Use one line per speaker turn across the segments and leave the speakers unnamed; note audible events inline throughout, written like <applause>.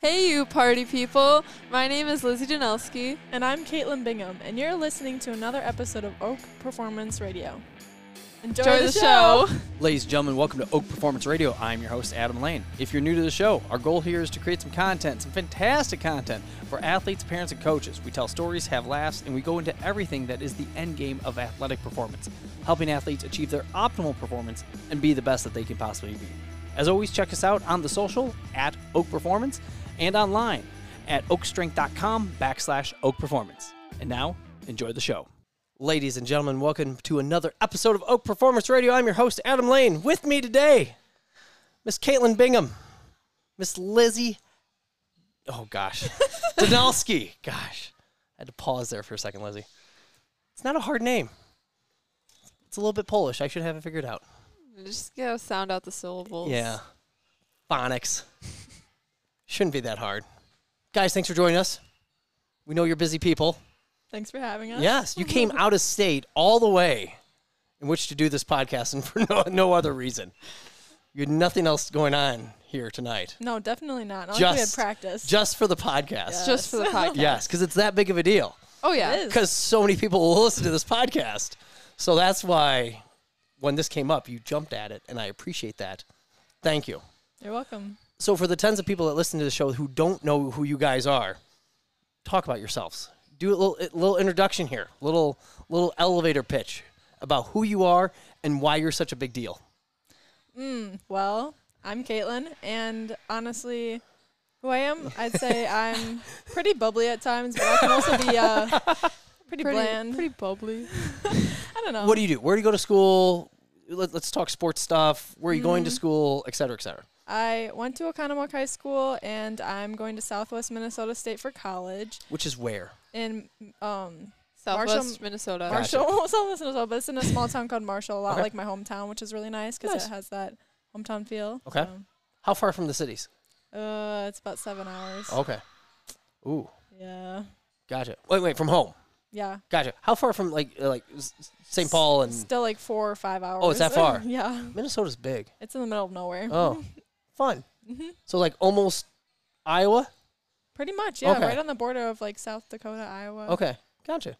Hey, you party people. My name is Lizzie Janelski.
And I'm Caitlin Bingham, and you're listening to another episode of Oak Performance Radio. Enjoy,
Enjoy the show.
Ladies and gentlemen, welcome to Oak Performance Radio. I'm your host, Adam Lane. If you're new to the show, our goal here is to create some content, some fantastic content for athletes, parents, and coaches. We tell stories, have laughs, and we go into everything that is the end game of athletic performance, helping athletes achieve their optimal performance and be the best that they can possibly be. As always, check us out on the social at Oak Performance and online at oakstrength.com backslash Oak Performance. And now, enjoy the show. Ladies and gentlemen, welcome to another episode of Oak Performance Radio. I'm your host, Adam Lane. With me today, Miss Caitlin Bingham, Miss Lizzie, oh gosh, <laughs> Donalski. Gosh, I had to pause there for a second, Lizzie. It's not a hard name. It's a little bit Polish. I should have it figured out.
Just gotta sound out the syllables.
Yeah. Phonics. Shouldn't be that hard. Guys, thanks for joining us. We know you're busy people.
Thanks for having us.
Yes, you came out of state all the way in which to do this podcast and <laughs> for no, no other reason. You had nothing else going on here tonight.
No, definitely not. Not like we had
Just-
practice.
Just for the podcast.
Yes.
Just for the <laughs> podcast.
Yes, because it's that big of a deal.
Oh, yeah.
Because so many people will listen to this podcast. So that's why when this came up, you jumped at it, and I appreciate that. Thank you.
You're welcome.
So for the tens of people that listen to the show who don't know who you guys are, talk about yourselves. Do a little, a little introduction here, little little elevator pitch about who you are and why you're such a big deal.
Mm, well, I'm Caitlin, and honestly, who I am, I'd say <laughs> I'm pretty bubbly at times, but I can also be uh, <laughs> pretty, bland.
Pretty bubbly. <laughs>
I don't know.
What do you do? Where do you go to school? Let, us talk sports stuff. Where are you going to school, et cetera, et cetera.
I went to Oconomowoc High School, and I'm going to Southwest Minnesota State for college
Which is where?
in um,
Southwest
Marshall-
Minnesota.
Gotcha.
Marshall, <laughs> Southwest Minnesota, but it's in a small town called Marshall, a lot
Okay.
like my hometown, which is really nice because
Nice.
it has that hometown feel.
Okay. How far from the cities?
Uh, it's about seven hours.
Okay. Ooh,
Yeah.
gotcha. Wait, wait, from home.
Yeah.
Gotcha. How far from like uh, like St. Paul and
Still like four or five hours.
Oh, it's that far? <laughs>
yeah.
Minnesota's big?
It's in the middle of nowhere.
Oh, <laughs> fun.
hmm
So like almost Iowa.
Pretty much, yeah.
Okay.
Right on the border of like South Dakota, Iowa.
Okay, gotcha.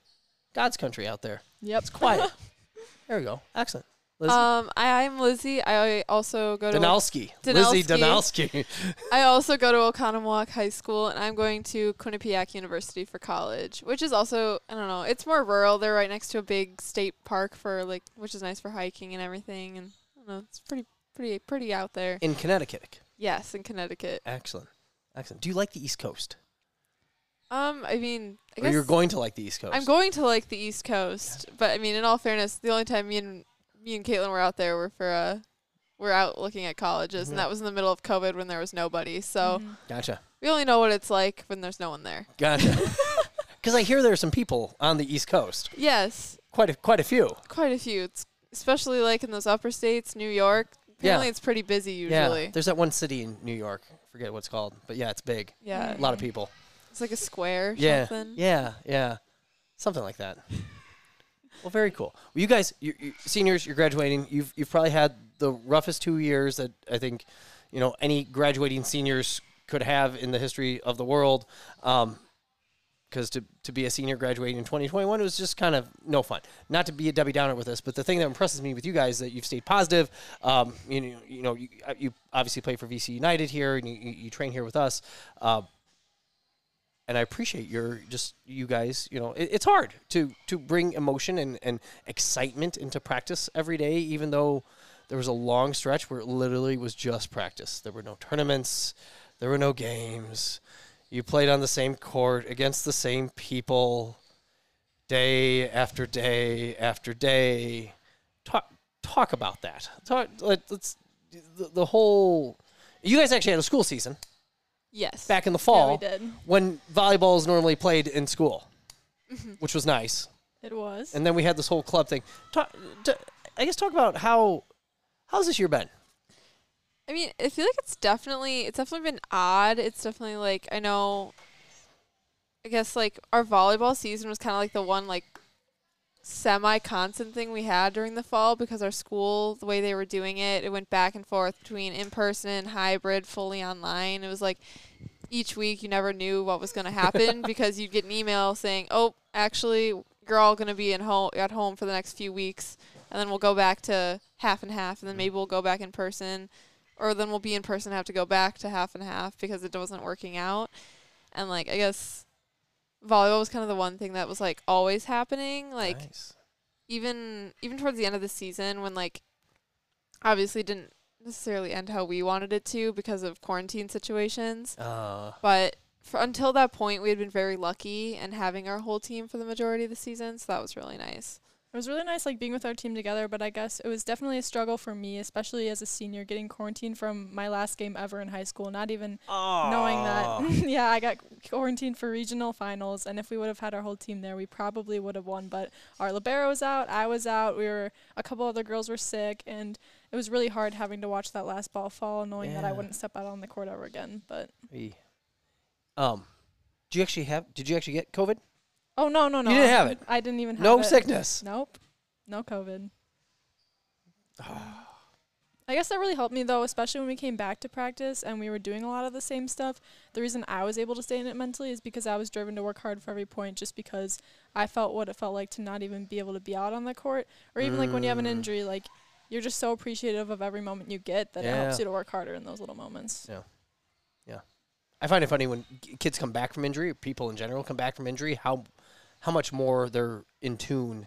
God's country out there.
Yep.
It's quiet. <laughs> there we go. Excellent. Liz
Um, I, I'm Lizzie. I also go to
Donalski. Lizzie
Donalski.
Donalski. <laughs>
I also go to Oconomowoc High School, and I'm going to Quinnipiac University for college, which is also I don't know. It's more rural. They're right next to a big state park for like, which is nice for hiking and everything. And I don't know. It's pretty, pretty, pretty out there.
in Connecticut.
Yes, in Connecticut.
Excellent. Excellent. Do you like the East Coast?
Um, I mean, I
or
guess
you're going to like the East Coast?
I'm going to like the East Coast, but I mean, in all fairness, the only time me and me and Caitlin were out there were for uh, we're out looking at colleges,
Mhm.
and that was in the middle of COVID when there was nobody. So
Mhm.
Gotcha.
we only know what it's like when there's no one there.
Gotcha. <laughs> Because I hear there are some people on the East Coast.
Yes,
Quite a quite a few.
quite a few. It's especially like in those upper states, New York. Apparently,
Yeah.
it's pretty busy usually. Yeah.
There's that one city in New York. I forget what it's called, but yeah, it's big.
Yeah,
A lot of people.
it's like a square. Or
Yeah.
something.
Yeah. Yeah. Something like that. <laughs> well, very cool. Well, you guys, you, you, seniors, you're graduating. You've you've probably had the roughest two years that I think, you know, any graduating seniors could have in the history of the world. Um, because to, to be a senior graduating in 2021 was just kind of no fun. Not to be a Debbie Downer with this, but the thing that impresses me with you guys is that you've stayed positive. Um, you you know, you, uh, you obviously play for VC United here, and you, you you train here with us. Uh, and I appreciate your just you guys. You know, it, it's hard to to bring emotion and, and excitement into practice every day, even though there was a long stretch where it literally was just practice. There were no tournaments, there were no games. You played on the same court against the same people, day after day after day. Talk talk about that. Talk. Let, let's the, the whole. You guys actually had a school season
Yes.
back in the
Yeah,
fall
we did.
when volleyball is normally played in school,
Mm-hmm.
which was nice.
It was.
And then we had this whole club thing. Talk, t- I guess talk about how how's this year been?
I mean, I feel like it's definitely it's definitely been odd. It's definitely like I know I guess like our volleyball season was kind of like the one like semi constant thing we had during the fall because our school the way they were doing it, it went back and forth between in person, hybrid, fully online. It was like each week you never knew what was going to happen <laughs> because you'd get an email saying, "Oh, actually, you're all going to be in home at home for the next few weeks, and then we'll go back to half and half, and then mm. maybe we'll go back in person, or then we'll be in person and have to go back to half and half because it wasn't working out." And like I guess volleyball was kind of the one thing that was like always happening, like
nice.
even even towards the end of the season when like obviously didn't necessarily end how we wanted it to because of quarantine situations
Uh,
but for, until that point we had been very lucky and having our whole team for the majority of the season so that was really nice
It was really nice like being with our team together, but I guess it was definitely a struggle for me, especially as a senior getting quarantined from my last game ever in high school, not even knowing that <laughs> yeah, I got quarantined for regional finals and if we would have had our whole team there, we probably would have won, but our libero was out, I was out, we were a couple other girls were sick and it was really hard having to watch that last ball fall knowing that I wouldn't step out on the court ever again, but.
Um, did you actually have? Did you actually get COVID?
Oh no, no, no.
You didn't have it?
I didn't even have it.
No
it.
sickness.
Nope. No COVID. I guess that really helped me though, especially when we came back to practice and we were doing a lot of the same stuff. The reason I was able to stay in it mentally is because I was driven to work hard for every point just because I felt what it felt like to not even be able to be out on the court. Or even like when you have an
Mm.
injury, like you're just so appreciative of every moment you get that it helps you to work harder in those little moments. Yeah. Yeah.
I find it funny when kids come back from injury, or people in general come back from injury, how how much more they're in tune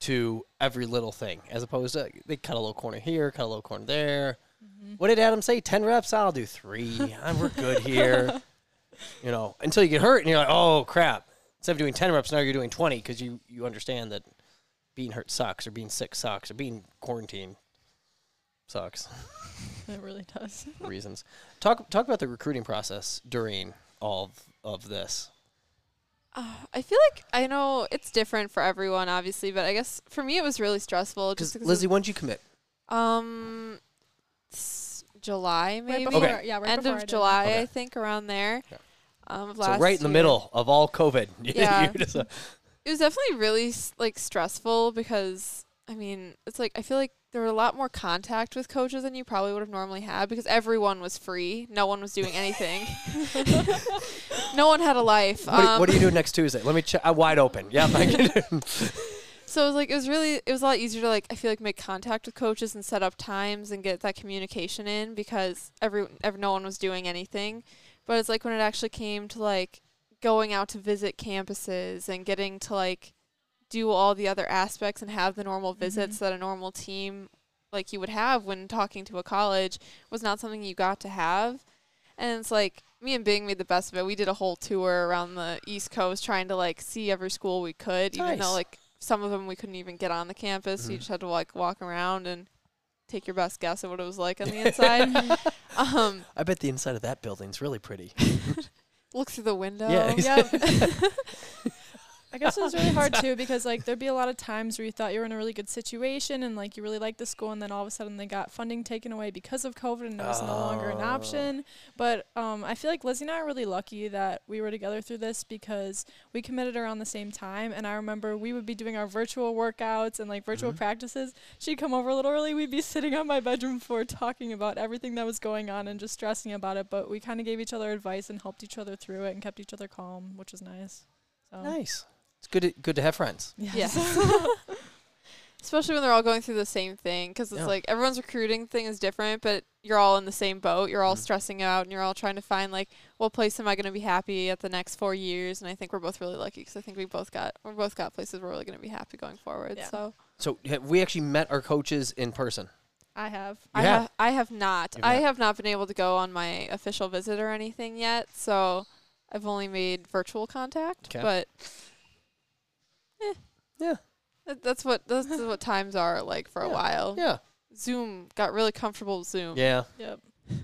to every little thing, as opposed to they cut a little corner here, cut a little corner there.
Mm-hmm.
What did Adam say? Ten reps? I'll do three. We're good here. <laughs> you know, until you get hurt and you're like, oh crap! Instead of doing ten reps, now you're doing twenty because you you understand that being hurt sucks, or being sick sucks, or being quarantined sucks. <laughs>
It really does.
reasons. Talk talk about the recruiting process during all of, of this.
Uh, i feel like i know it's different for everyone obviously but i guess for me it was really stressful just
Because
because
Lizzie, when did you commit?
um july maybe
Right before,
Okay.
yeah, right
end
before I
of. July,
Okay.
I think, around there.
Yeah.
Um, of
So
last
right in the
year.
middle of all COVID. <laughs>
Yeah.
You <laughs> just, uh,
It was definitely really like stressful because I mean, it's like I feel like there were a lot more contact with coaches than you probably would have normally had because everyone was free. No one was doing anything. <laughs> no one had a life.
what, do,
Um,
what are you do next Tuesday? Let me check. I'm wide open. Yeah, I can- <laughs>
So it was like it was really it was a lot easier to like I feel like make contact with coaches and set up times and get that communication in because every, every no one was doing anything. But it's like when it actually came to like going out to visit campuses and getting to like do all the other aspects and have the normal visits that a normal team like you would have when talking to a college was not something you got to have. And it's like me and Bing made the best of it. We did a whole tour around the East Coast trying to like see every school we could, even though like some of them we couldn't even get on the campus. So you just had to like walk around and take your best guess at what it was like on the <laughs> inside. <laughs> um,
I bet the inside of that building's really pretty. <laughs>
look through the window.
Yeah,
Yep. I guess it was really hard too <laughs> because like there'd be a lot of times where you thought you were in a really good situation and like you really liked the school and then all of a sudden they got funding taken away because of COVID and it was no longer an
Oh.
option. But um, I feel like Lizzie and I are really lucky that we were together through this because we committed around the same time and I remember we would be doing our virtual workouts and like virtual
Mhm.
practices. She'd come over a little early. We'd be sitting on my bedroom floor talking about everything that was going on and just stressing about it. But we kind of gave each other advice and helped each other through it and kept each other calm, which was nice. So.
Nice. It's good. To, good to have friends.
Yeah. <laughs> <laughs> Especially when they're all going through the same thing, because it's
Yeah.
like everyone's recruiting thing is different, but you're all in the same boat. You're all
Mhm.
stressing out, and you're all trying to find like what place am I going to be happy at the next four years. And I think we're both really lucky because I think we both got we both got places we're really going to be happy going forward.
Yeah.
So
So have we actually met our coaches in person?
I have.
I
have?
have I have not
You've
I
not.
have not been able to go on my official visit or anything yet. So I've only made virtual contact,
'Kay.
but eh.
Yeah.
That- That's what that's what times are like for a while.
Yeah.
Zoom got really comfortable with Zoom.
Yeah.
Yep. <laughs>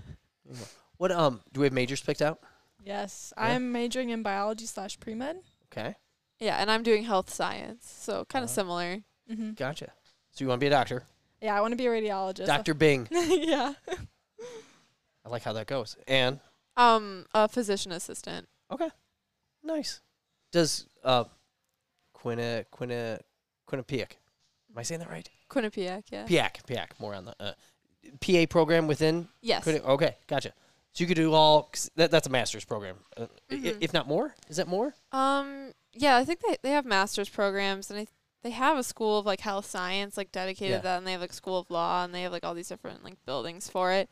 What um? Do we have majors picked out?
Yes.
Yeah.
I'm majoring in biology slash pre med.
Okay.
Yeah, and I'm doing health science, so kind of
Uh,
similar.
Mm-hmm.
Gotcha. So you want to be a doctor?
Yeah, I want to be a radiologist.
Doctor Bing. <laughs>
yeah.
I like how that goes. And
Um, a physician assistant. Okay.
Nice. Does uh, Quinna Quinna Quinnipiac? Am I saying that right?
Quinnipiac, yeah.
Piac, Piac. More on the uh, PA program within.
yes.
Quinni- okay, gotcha. So you could do all 'cause that, that's a master's program, uh,
Mhm.
if not more. Is that more?
Um, yeah, I think they they have master's programs, and I, they have a school of like health science, like dedicated
Yeah.
to that, and they have like school of law, and they have like all these different like buildings for it.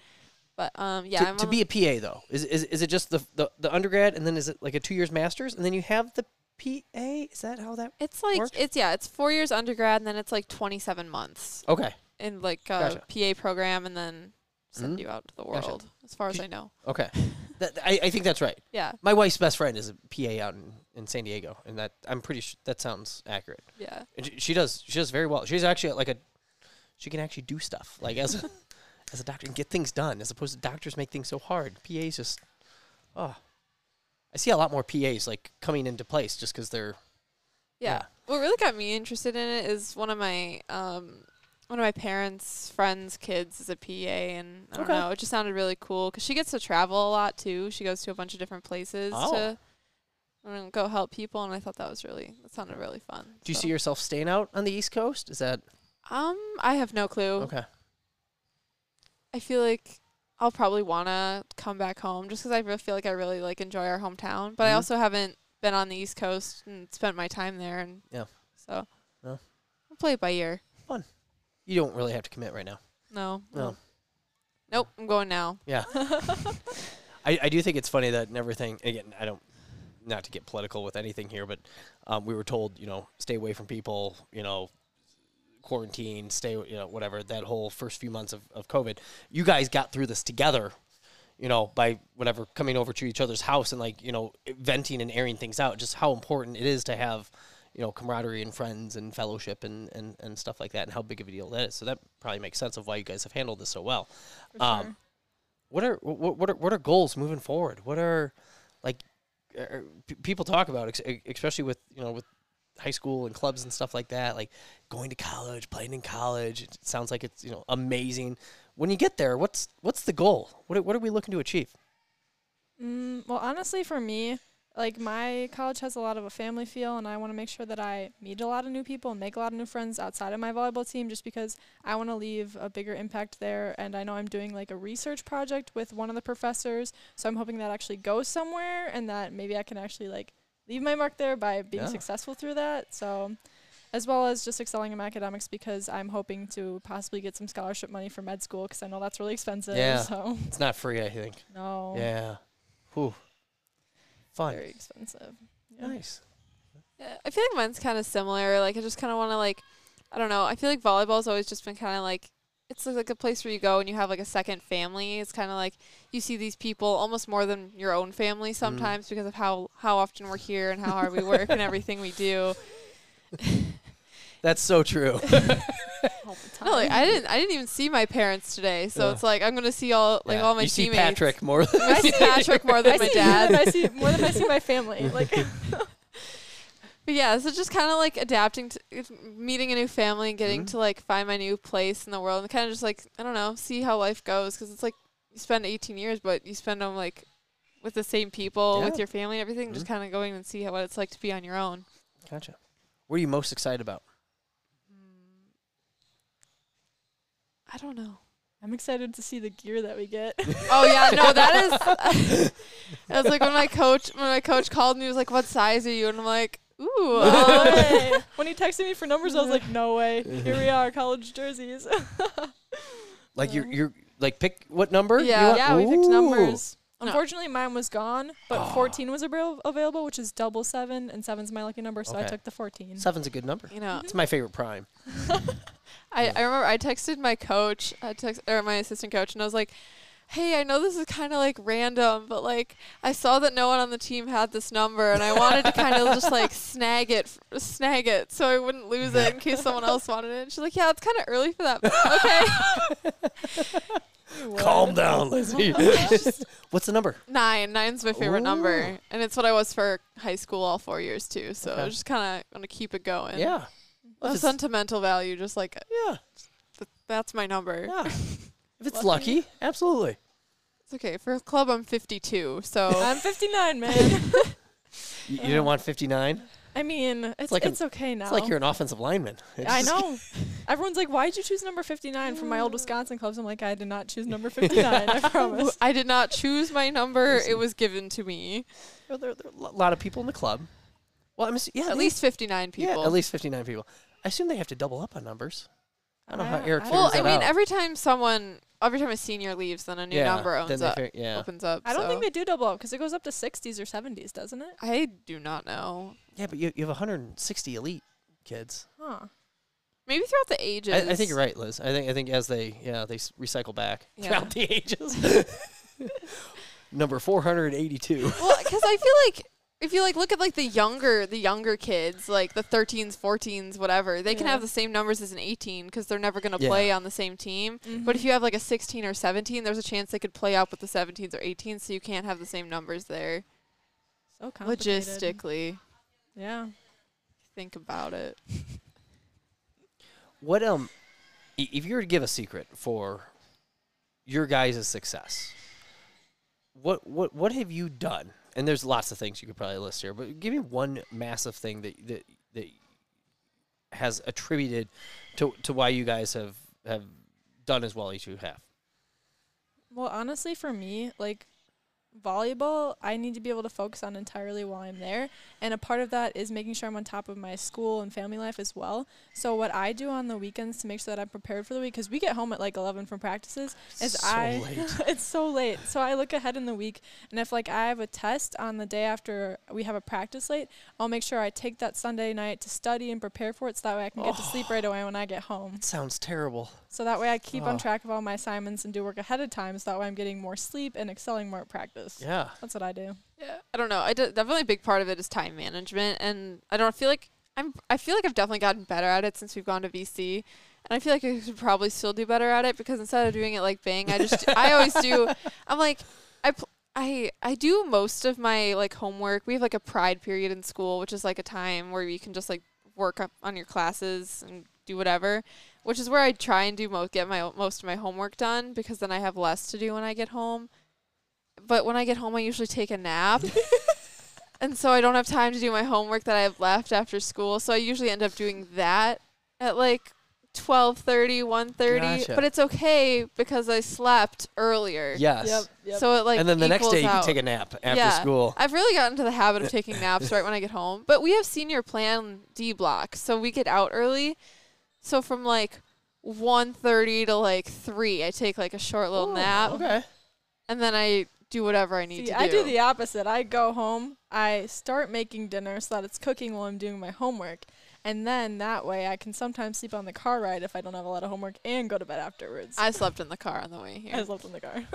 But um, yeah,
to,
I'm
to be a PA though, is, is is it just the, the the undergrad and then is it like a two years master's and then you have the PA? Is that how that?
It's like
work?
it's yeah, it's four years undergrad, and then it's like twenty seven months
Okay,
in like a
Gotcha.
PA program, and then send
Mhm.
you out to the
Gotcha.
world, as far as I know.
okay. <laughs> that, I, I think that's right.
Yeah,
My wife's best friend is a PA out in, in San Diego, and that I'm pretty sure that sounds accurate.
yeah.
And she, she does she does very well. She's actually like a she can actually do stuff like as a <laughs> as a doctor and get things done as opposed to doctors make things so hard. PAs just oh, I see a lot more PAs like coming into place just because they're
Yeah.
Yeah.
What really got me interested in it is one of my um one of my parents' friends' kids is a PA, and I don't
Okay.
know, it just sounded really cool because she gets to travel a lot too. She goes to a bunch of different places
Oh.
to I don't know, go help people, and I thought that was really that sounded really fun.
Do you see yourself staying out on the East Coast? Is that
Um, I have no clue.
okay?
I feel like I'll probably wanna come back home just because I really feel like I really like enjoy our hometown, but I
Mhm.
also haven't been on the East Coast and spent my time there, and
Yeah.
so
Yeah.
I'll play it by ear. Fun.
You don't really have to commit right now.
No,
No.
Nope, I'm going now.
Yeah. <laughs> I, I do think it's funny that everything again, I don't not to get political with anything here, but um, we were told, you know, stay away from people, you know, quarantine, stay, you know, whatever, that whole first few months of, of COVID. You guys got through this together, you know, by whatever coming over to each other's house and like, you know, venting and airing things out, just how important it is to have, you know, camaraderie and friends and fellowship and, and, and stuff like that and how big of a deal that is. So that probably makes sense of why you guys have handled this so well.
For
Um, what are what, what are what are goals moving forward? What are like uh, p- people talk about, ex- especially with you know with high school and clubs and stuff like that, like going to college, playing in college. It sounds like it's you know amazing. When you get there, what's what's the goal? What what are we looking to achieve?
Mm, well, honestly, for me, like my college has a lot of a family feel, and I want to make sure that I meet a lot of new people and make a lot of new friends outside of my volleyball team, just because I want to leave a bigger impact there. And I know I'm doing like a research project with one of the professors, so I'm hoping that actually goes somewhere, and that maybe I can actually like leave my mark there by being
Yeah.
successful through that. So. As well as just excelling in my academics because I'm hoping to possibly get some scholarship money for med school because I know that's really expensive.
Yeah.
So
It's not free, I think. <laughs>
no.
Yeah. Whew. Fun.
Very expensive. Yeah.
Nice.
Yeah, I feel like mine's kind of similar. Like I just kind of want to like, I don't know. I feel like volleyball's always just been kind of like, it's like a place where you go and you have like a second family. It's kind of like you see these people almost more than your own family mm. sometimes because of how how often we're here and how hard we work and everything we do.
That's so true. <laughs> <laughs>
all.
No, like I didn't I didn't even see my parents today, so
Yeah.
it's like I'm gonna see all like
Yeah.
all my
you see
teammates.
Patrick more than
I see Patrick more than
I
my
see
dad.
I see more than I see my family. <laughs> Like
But yeah, so just kind of like adapting to meeting a new family and getting
Mhm.
to like find my new place in the world and kind of just like I don't know, see how life goes because it's like you spend 18 years, but you spend them like with the same people, with your family and everything, just
Mhm.
kind of going and see how, what it's like to be on your own.
Gotcha. What are you most excited about?
I don't know.
I'm excited to see the gear that we get. <laughs>
Oh yeah, no, that is. <laughs> <laughs> I was like when my coach when my coach called me, he was like, "What size are you?" And I'm like, "Ooh." uh. <laughs>
When he texted me for numbers, I was like, no way. Here we are, college jerseys. <laughs>
Like you're you're like pick what number? You
Yeah.
want-
yeah, we picked numbers. Unfortunately, mine was gone, but
Aw.
14 was avail- available, which is double seven, and seven's my lucky number, so I took the 14.
Seven's a good number.
you know,
It's my favorite prime. <laughs>
I,
Yeah.
I remember I texted my coach, I text or my assistant coach, and I was like, "Hey, I know this is kind of like random, but like I saw that no one on the team had this number, and I wanted to kind of <laughs> just like snag it, f- snag it, so I wouldn't lose it in case someone else wanted it." And she's like, "Yeah, it's kind of early for that." okay, <laughs>
Calm down, Lizzie. <laughs> What's the number?
nine, nine's my favorite
Ooh.
number, and it's what I was for high school all four years too. So
Okay.
I just kind of want to keep it going.
Yeah.
a
If
sentimental value, just like
yeah.
th- that's my number.
Yeah. If it's lucky, absolutely.
It's okay. For a club, I'm 52, so <laughs>
I'm 59, man. <laughs>
You, you didn't want 59?
I mean, it's
like
it's,
an-
okay now.
It's like you're an offensive lineman. <laughs> It's
I know. Everyone's like, "Why'd you choose number 59 from my old Wisconsin clubs?" I'm like, "I did not choose number 59. I promise."
I did not choose my number. It was given to me.
There, there, there are a lot of people in the club. Well, I'm ass- yeah,
At
they-
least 59 people.
Yeah, at least 59 people. I assume they have to double up on numbers. I don't know how
I-
Eric
I
Well, I mean,
out.
every time someone, every time a senior leaves, then a new
yeah,
number
then
owns
they
up,
fig- yeah.
opens up.
I don't think
so-
they do double up because it goes up to 60s or 70s, doesn't it?
I do not know.
Yeah, but you, you have 160 elite kids.
Huh.
Maybe throughout the ages.
I, I think you're right, Liz. I think I think as they yeah they s- recycle back
Yeah.
throughout the ages. <laughs> <laughs> Number 482.
Well, because I feel like if you like look at like the younger the younger kids, like the 13s, 14s, whatever, they can have the same numbers as an 18 because they're never gonna
Yeah.
play on the same team. But if you have like a 16 or 17, there's a chance they could play out with the 17s or 18s, so you can't have the same numbers there.
so complicated.
Logistically,
Yeah.
think about it.
What um, if you were to give a secret for your guys' success, what what what have you done? And there's lots of things you could probably list here, but give me one massive thing that that that has attributed to to why you guys have have done as well as you have.
Well, honestly, for me, like volleyball, I need to be able to focus on entirely while I'm there. And a part of that is making sure I'm on top of my school and family life as well. So, what I do on the weekends to make sure that I'm prepared for the week, because we get home at like 11 from practices, is
So
I.
late. <laughs>
it's so late. So, I look ahead in the week. And if like I have a test on the day after we have a practice late, I'll make sure I take that Sunday night to study and prepare for it so that way I can get to sleep right away when I get home.
Sounds terrible.
So that way I keep
Oh.
on track of all my assignments and do work ahead of time so that way I'm getting more sleep and excelling more at practice.
Yeah.
That's what I do.
Yeah, I don't know. I d- definitely a big part of it is time management, and I don't feel like I'm. I feel like I've definitely gotten better at it since we've gone to VC, and I feel like I could probably still do better at it because instead of doing it like Bang, I just I always do. <laughs> I'm like I. Pl- I, I do most of my like homework. We have like a pride period in school, which is like a time where you can just like work up on your classes and do whatever, which is where I try and do most get my most of my homework done because then I have less to do when I get home. But when I get home, I usually take a nap. <laughs> and so I don't have time to do my homework that I have left after school. So I usually end up doing that at like 12:30, 1:30,
Gotcha.
but it's okay because I slept earlier.
Yes.
So it like
and then the next day you
out.
can take a nap after
Yeah.
school.
I've really gotten into the habit of <laughs> taking naps right when I get home. But we have senior plan D block, so we get out early. So from like 1:30 to like 3, I take like a short little
Oh,
nap
Okay.
and then I do whatever I need
See,
to do.
I do the opposite. I go home, I start making dinner so that it's cooking while I'm doing my homework. And then that way I can sometimes sleep on the car ride if I don't have a lot of homework and go to bed afterwards.
I slept in the car on the way here.
I slept in the car. <laughs>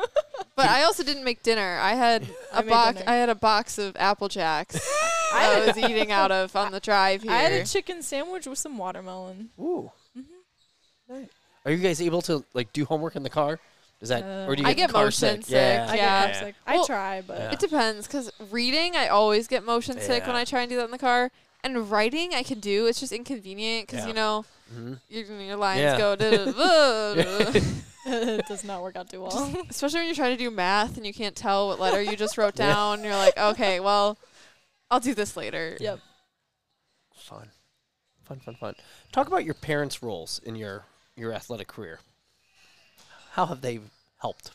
But I also didn't make dinner. I had <laughs>
I
a box. I had a box of Apple Jacks. <laughs> I was eating out of on the drive here.
I had a chicken sandwich with some watermelon.
Ooh.
Mm-hmm.
Nice. Are you guys able to like do homework in the car? Does that
Uh,
or do you
I
get,
get
car
motion
sick? Yeah.
sick,
I
Yeah.
get sick.
Well,
I try, but
Yeah.
it depends because reading, I always get motion sick when I try and do that in the car. And writing, I can do. It's just inconvenient because
Yeah.
you know
Mhm.
your, your lines
Yeah.
go. <laughs> da- da- da- da. <laughs>
it does not work out too well. <laughs>
Especially when you're trying to do math and you can't tell what letter you just wrote
Yeah.
down. You're like, okay, well, I'll do this later.
yep.
Fun. Fun, fun, fun. Talk about your parents' roles in your your athletic career. How have they helped?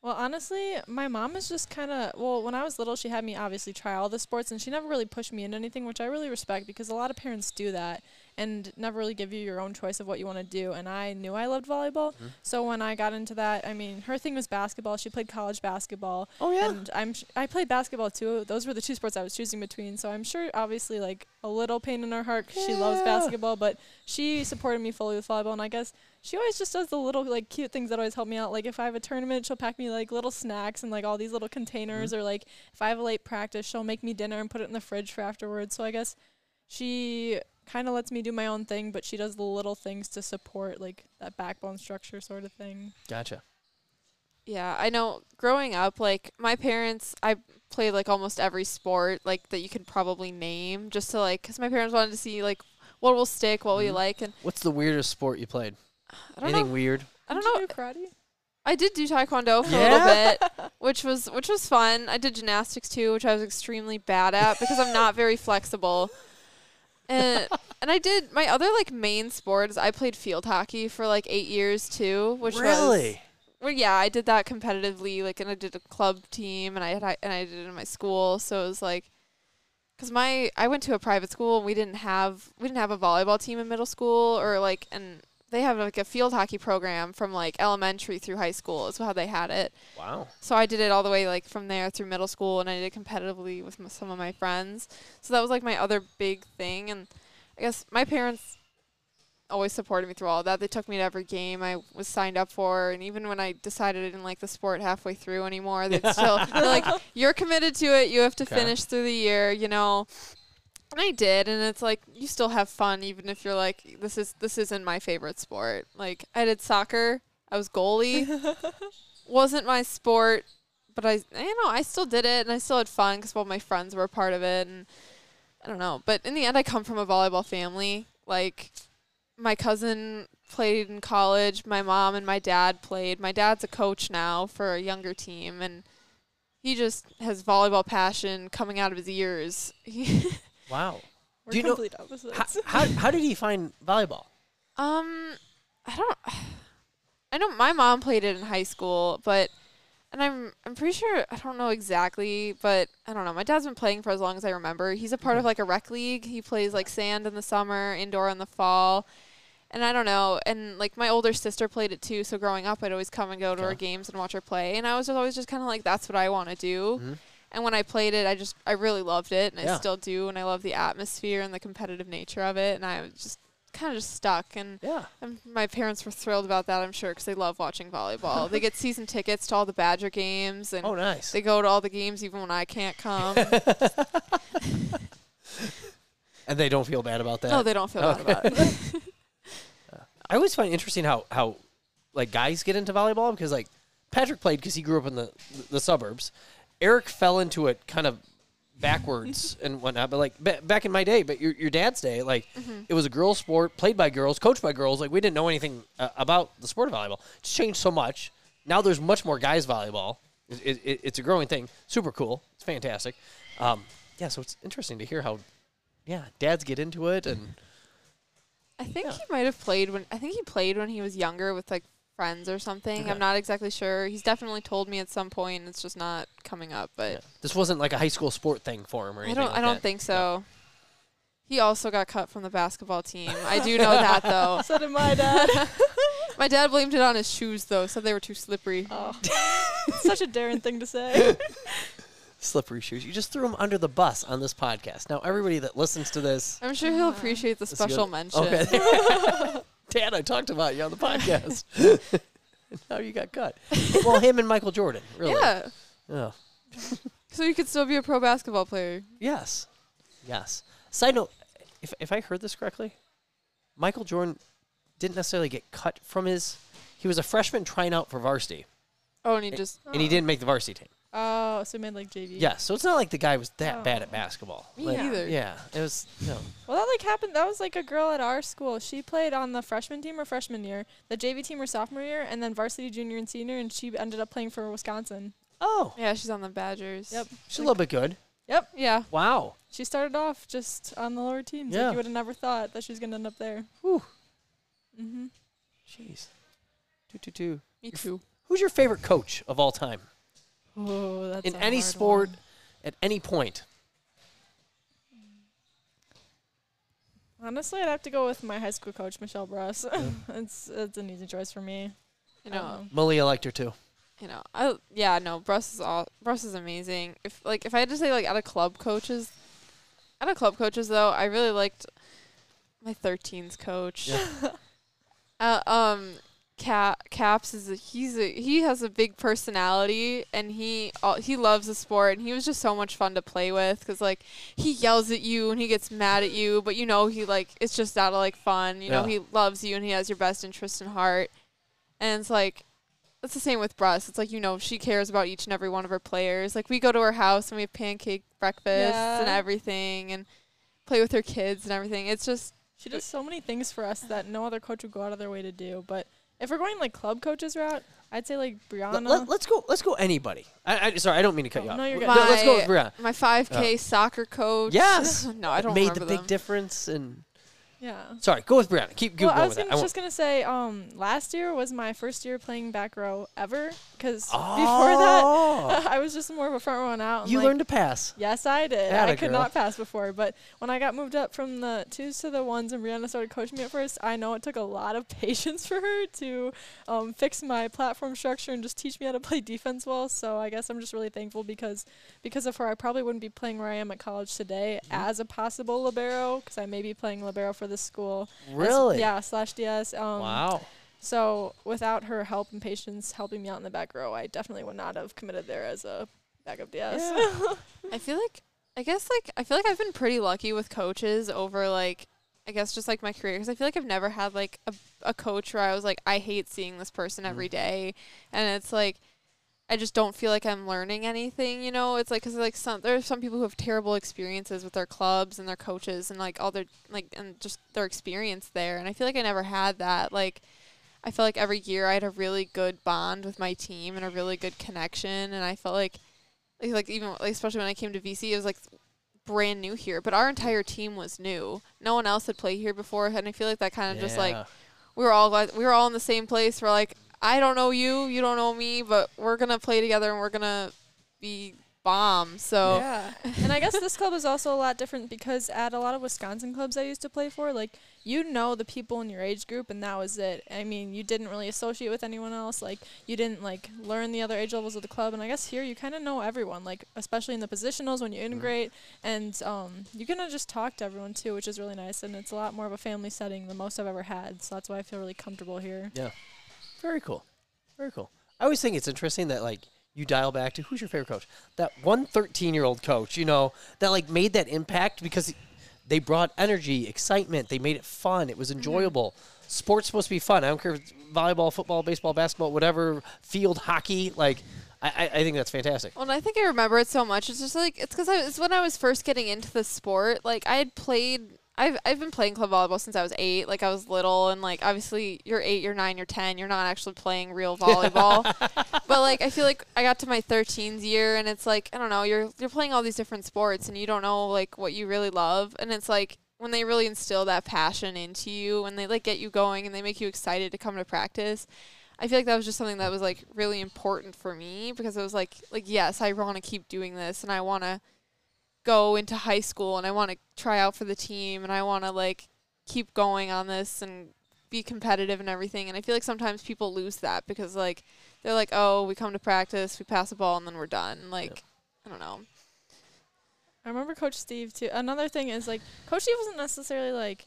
Well, honestly, my mom is just kind of well. When I was little, she had me obviously try all the sports, and she never really pushed me into anything, which I really respect because a lot of parents do that and never really give you your own choice of what you want to do. And I knew I loved volleyball,
Mhm.
so when I got into that, I mean, her thing was basketball. She played college basketball,
Oh yeah.
and I'm sh- I played basketball too. Those were the two sports I was choosing between. So I'm sure, obviously, like a little pain in her heart 'cause she loves basketball, but she supported me fully with volleyball. And I guess she always just does the little like cute things that always help me out. Like if I have a tournament, she'll pack me like little snacks and like all these little containers. Or like if I have a late practice, she'll make me dinner and put it in the fridge for afterwards. So I guess she kind of lets me do my own thing, but she does the little things to support like that backbone structure sort of thing.
Gotcha.
Yeah, I know. Growing up, like my parents, I played like almost every sport like that you could probably name, just to like, cause my parents wanted to see like what will stick, what will you
Mhm.
like, and
What's the weirdest sport you played?
I don't
Anything
know.
weird?
I don't
Did
know.
you do karate.
I did do taekwondo for a little bit, <laughs> which was which was fun. I did gymnastics too, which I was extremely bad at because I'm not very flexible. And and I did my other like main sports. I played field hockey for like eight years too, which was
really?
well, yeah, I did that competitively. Like, and I did a club team, and I had and I did it in my school. So it was like, cause my I went to a private school, and we didn't have we didn't have a volleyball team in middle school, or like, and they have like a field hockey program from like elementary through high school. Is how they had it.
Wow.
So I did it all the way like from there through middle school, and I did it competitively with m- some of my friends. So that was like my other big thing, and I guess my parents always supported me through all that. They took me to every game I was signed up for, and even when I decided I didn't like the sport halfway through anymore, they'd still <laughs> they're like, "You're committed to it. You have to
Okay.
finish through the year," you know. And I did, and it's like you still have fun even if you're like, "This is this isn't my favorite sport." Like I did soccer. I was goalie <laughs> wasn't my sport, but I, you know, I still did it and I still had fun because all my friends were a part of it, and I don't know. But in the end, I come from a volleyball family. Like, my cousin played in college. My mom and my dad played. My dad's a coach now for a younger team, and he just has volleyball passion coming out of his ears. <laughs>
Wow.
We're
Do you know-
opposites.
How, how, how did he find volleyball?
Um, I don't. I know my mom played it in high school, but and I'm I'm pretty sure I don't know exactly, but I don't know. My dad's been playing for as long as I remember. He's a part of like a rec league. He plays like sand in the summer, indoor in the fall. And I don't know, and like my older sister played it too. So growing up, I'd always come and go to her games and watch her play, and I was always just kind of like, that's what I want to do.
Mhm.
And when I played it, I just I really loved it, and
Yeah.
I still do, and I love the atmosphere and the competitive nature of it, and I was just kind of just stuck. And
Yeah.
my parents were thrilled about that, I'm sure, because they love watching volleyball. they get <laughs> season tickets to all the Badger games, and
Oh, nice.
they go to all the games even when I can't come. <laughs> <laughs>
and they don't feel bad about that.
no, they don't feel
Okay.
bad about it.
I always find it interesting how how like guys get into volleyball because like Patrick played because he grew up in the the suburbs. Eric fell into it kind of backwards <laughs> and whatnot. But like ba- back in my day, but your your dad's day, like it was a girls' sport, played by girls, coached by girls. Like we didn't know anything uh, about the sport of volleyball. It's changed so much. Now there's much more guys volleyball. It, it, it- it's a growing thing. Super cool. It's fantastic. Um, yeah, so it's interesting to hear how yeah dads get into it and
I think
Yeah.
he might have played when I think he played when he was younger with like friends or something.
Okay.
I'm not exactly sure. He's definitely told me at some point. It's just not coming up, but
yeah. this wasn't like a high school sport thing for him or
I don't.
like
I don't
that.
think so. He also got cut from the basketball team. I do know that <laughs> though.
so did my dad. <laughs>
My dad blamed it on his shoes though, said they were too slippery.
oh. <laughs> Such a daring thing to say.
slippery shoes. You just threw them under the bus on this podcast. Now everybody that listens to this,
I'm sure he'll uh-huh. appreciate the special mention.
okay. Dad, I talked about you on the podcast. <laughs> now you got cut. Well, him and Michael Jordan, really.
Yeah.
Yeah.
So you could still be a pro basketball player.
Yes. Yes. Side note, if if I heard this correctly, Michael Jordan didn't necessarily get cut from his. He was a freshman trying out for varsity,
Oh, and he
Eh,
just
and he didn't make the varsity team.
Oh, so he made like JV.
Yeah, so it's not like the guy was that bad at
Oh.
basketball.
Me
Like,
either.
Yeah, it was. No.
Well, that like happened. That was like a girl at our school. She played on the freshman team or freshman year, the JV team or sophomore year, and then varsity junior and senior, and she ended up playing for Wisconsin.
Oh,
yeah, she's on the Badgers.
Yep.
she's a little bit good.
Yep.
Yeah.
Wow.
She started off just on the lower teams.
Yeah.
Like you would have never thought that she was gonna end up there.
Whew.
Mm-hmm.
Jeez. Two two two.
Me too.
Who's your favorite coach of all time
Oh, that's
in
a
any
hard
sport
one.
at any point?
Honestly, I'd have to go with my high school coach, Michelle Bruss. <laughs> it's it's an easy choice for me.
You
I
know.
don't.
Malia liked her too.
You know. I yeah. No. Bruss is all. Bruss is amazing. If like if I had to say like out of club coaches, out of club coaches though, I really liked my 13s coach.
Yeah. <laughs>
uh, um, Cap Caps is a, he's a he has a big personality and he uh, he loves the sport and he was just so much fun to play with because like he yells at you and he gets mad at you but you know he like it's just out of like fun you know he loves you and he has your best interest in heart and it's like it's the same with Bruss. It's like you know she cares about each and every one of her players. Like we go to her house and we have pancake breakfasts and everything and play with her kids and everything. It's just
She does so many things for us that no other coach would go out of their way to do. But if we're going like club coaches route, I'd say like Brianna.
Let, us go. Let's go. Anybody. I, I, sorry, I don't mean to cut
Oh,
you off.
no, you're good.
Let- Let's go with
My-
Brianna.
My 5K soccer coach.
Yes. <laughs>
no, I don't
made the big
them.
difference. And
yeah.
sorry, go with Brianna. Keep, keep
well, I
going
was
with that.
gonna,
I
just gonna say, um, last year was my first year playing back row ever. Because
won't-
before that,
Oh. <laughs>
I was just more of a front row and out. and,
you
like,
learned to pass.
Yes, I did.
Atta
I could
girl.
not pass before, but when I got moved up from the twos to the ones and Brianna started coaching me at first, I know it took a lot of <laughs> patience for her to um, fix my platform structure and just teach me how to play defense well. So I guess I'm just really thankful because because of her, I probably wouldn't be playing where I am at college today
Mm-hmm.
as a possible libero because I may be playing libero for this school. as-
Really?
yeah, slash DS. Um,
wow.
So without her help and patience helping me out in the back row, I definitely would not have committed there as a backup DS.
Yeah. <laughs>
I feel like I guess like I feel like I've been pretty lucky with coaches over like I guess just like my career because I feel like I've never had like a a coach where I was like I hate seeing this person mm. every day and it's like I just don't feel like I'm learning anything, you know. It's like because like some there are some people who have terrible experiences with their clubs and their coaches and like all their like and just their experience there. And I feel like I never had that. Like I felt like every year I had a really good bond with my team and a really good connection. And I felt like like, like even like, especially when I came to VC, it was like brand new here, but our entire team was new. No one else had played here before, and I feel like that kind of just like we were all we were all in the same place. We're like, I don't know you, you don't know me, but we're gonna play together and we're gonna be bomb. So
Yeah. and I guess this club is also a lot different because at a lot of Wisconsin clubs I used to play for, like you know the people in your age group and that was it. I mean, you didn't really associate with anyone else. Like you didn't like learn the other age levels of the club and I guess here you kind of know everyone, like especially in the positionals when you integrate and um you kind of just talk to everyone too, which is really nice and it's a lot more of a family setting than most I've ever had. So that's why I feel really comfortable here.
Yeah, very cool. Very cool. I always think it's interesting that like you dial back to who's your favorite coach? That one 13 year old coach, you know, that like made that impact because they brought energy, excitement. They made it fun. It was mm-hmm. enjoyable. Sports supposed to be fun. I don't care if it's volleyball, football, baseball, basketball, whatever, field hockey. Like, I, I, I think that's fantastic.
Well, and I think I remember it so much. It's just like it's because it's when I was first getting into the sport. Like I had played. I've I've been playing club volleyball since I was eight. Like I was little, and like obviously you're eight, you're nine, you're ten. You're not actually playing real volleyball. <laughs> but like I feel like I got to my 13s year, and it's like I don't know. You're you're playing all these different sports, and you don't know like what you really love. And it's like when they really instill that passion into you, when they like get you going, and they make you excited to come to practice. I feel like that was just something that was like really important for me because it was like like yes, I want to keep doing this and I want to go into high school and I want to try out for the team and I want to like keep going on this and be competitive and everything. And I feel like sometimes people lose that because like they're like, "Oh, we come to practice, we pass the ball and then we're done." Like I don't know.
I remember Coach Steve too. Another thing is like Coach Steve wasn't necessarily like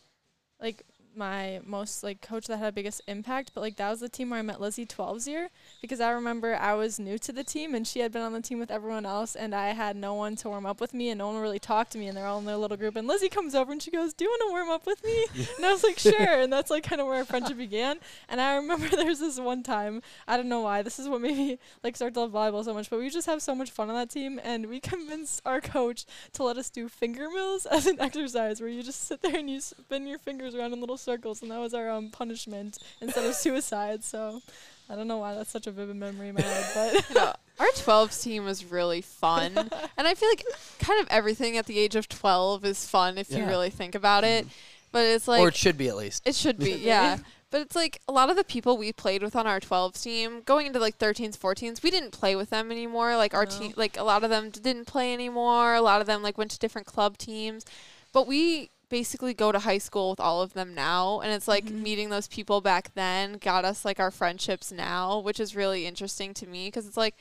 like my most like coach that had a biggest impact, but like that was the team where I met Lizzie 12's year because I remember I was new to the team and she had been on the team with everyone else and I had no one to warm up with me and no one really talked to me and they're all in their little group and Lizzie comes over and she goes, "Do you want to warm up with me?" <laughs> and I was like, "Sure." And that's like kind of where our friendship began. And I remember <laughs> there's this one time, I don't know why, this is what made me like start to love volleyball so much, but we just have so much fun on that team and we <laughs> convinced our coach to let us do finger mills as an exercise where you just sit there and you spin your fingers around in little circles and that was our um punishment instead of suicide. So I don't know why that's such a vivid memory in my head, but <laughs>
You our 12s team was really fun. <laughs> and I feel like kind of everything at the age of 12 is fun if you really think about it. But it's like
or it should be at least.
It should be, <laughs> yeah. But it's like a lot of the people we played with on our 12s team, going into like 13s, 14s, we didn't play with them anymore. Like our
No.
team, like a lot of them didn't play anymore. A lot of them like went to different club teams. But we basically go to high school with all of them now, and it's like
Mhm.
meeting those people back then got us like our friendships now, which is really interesting to me because it's like.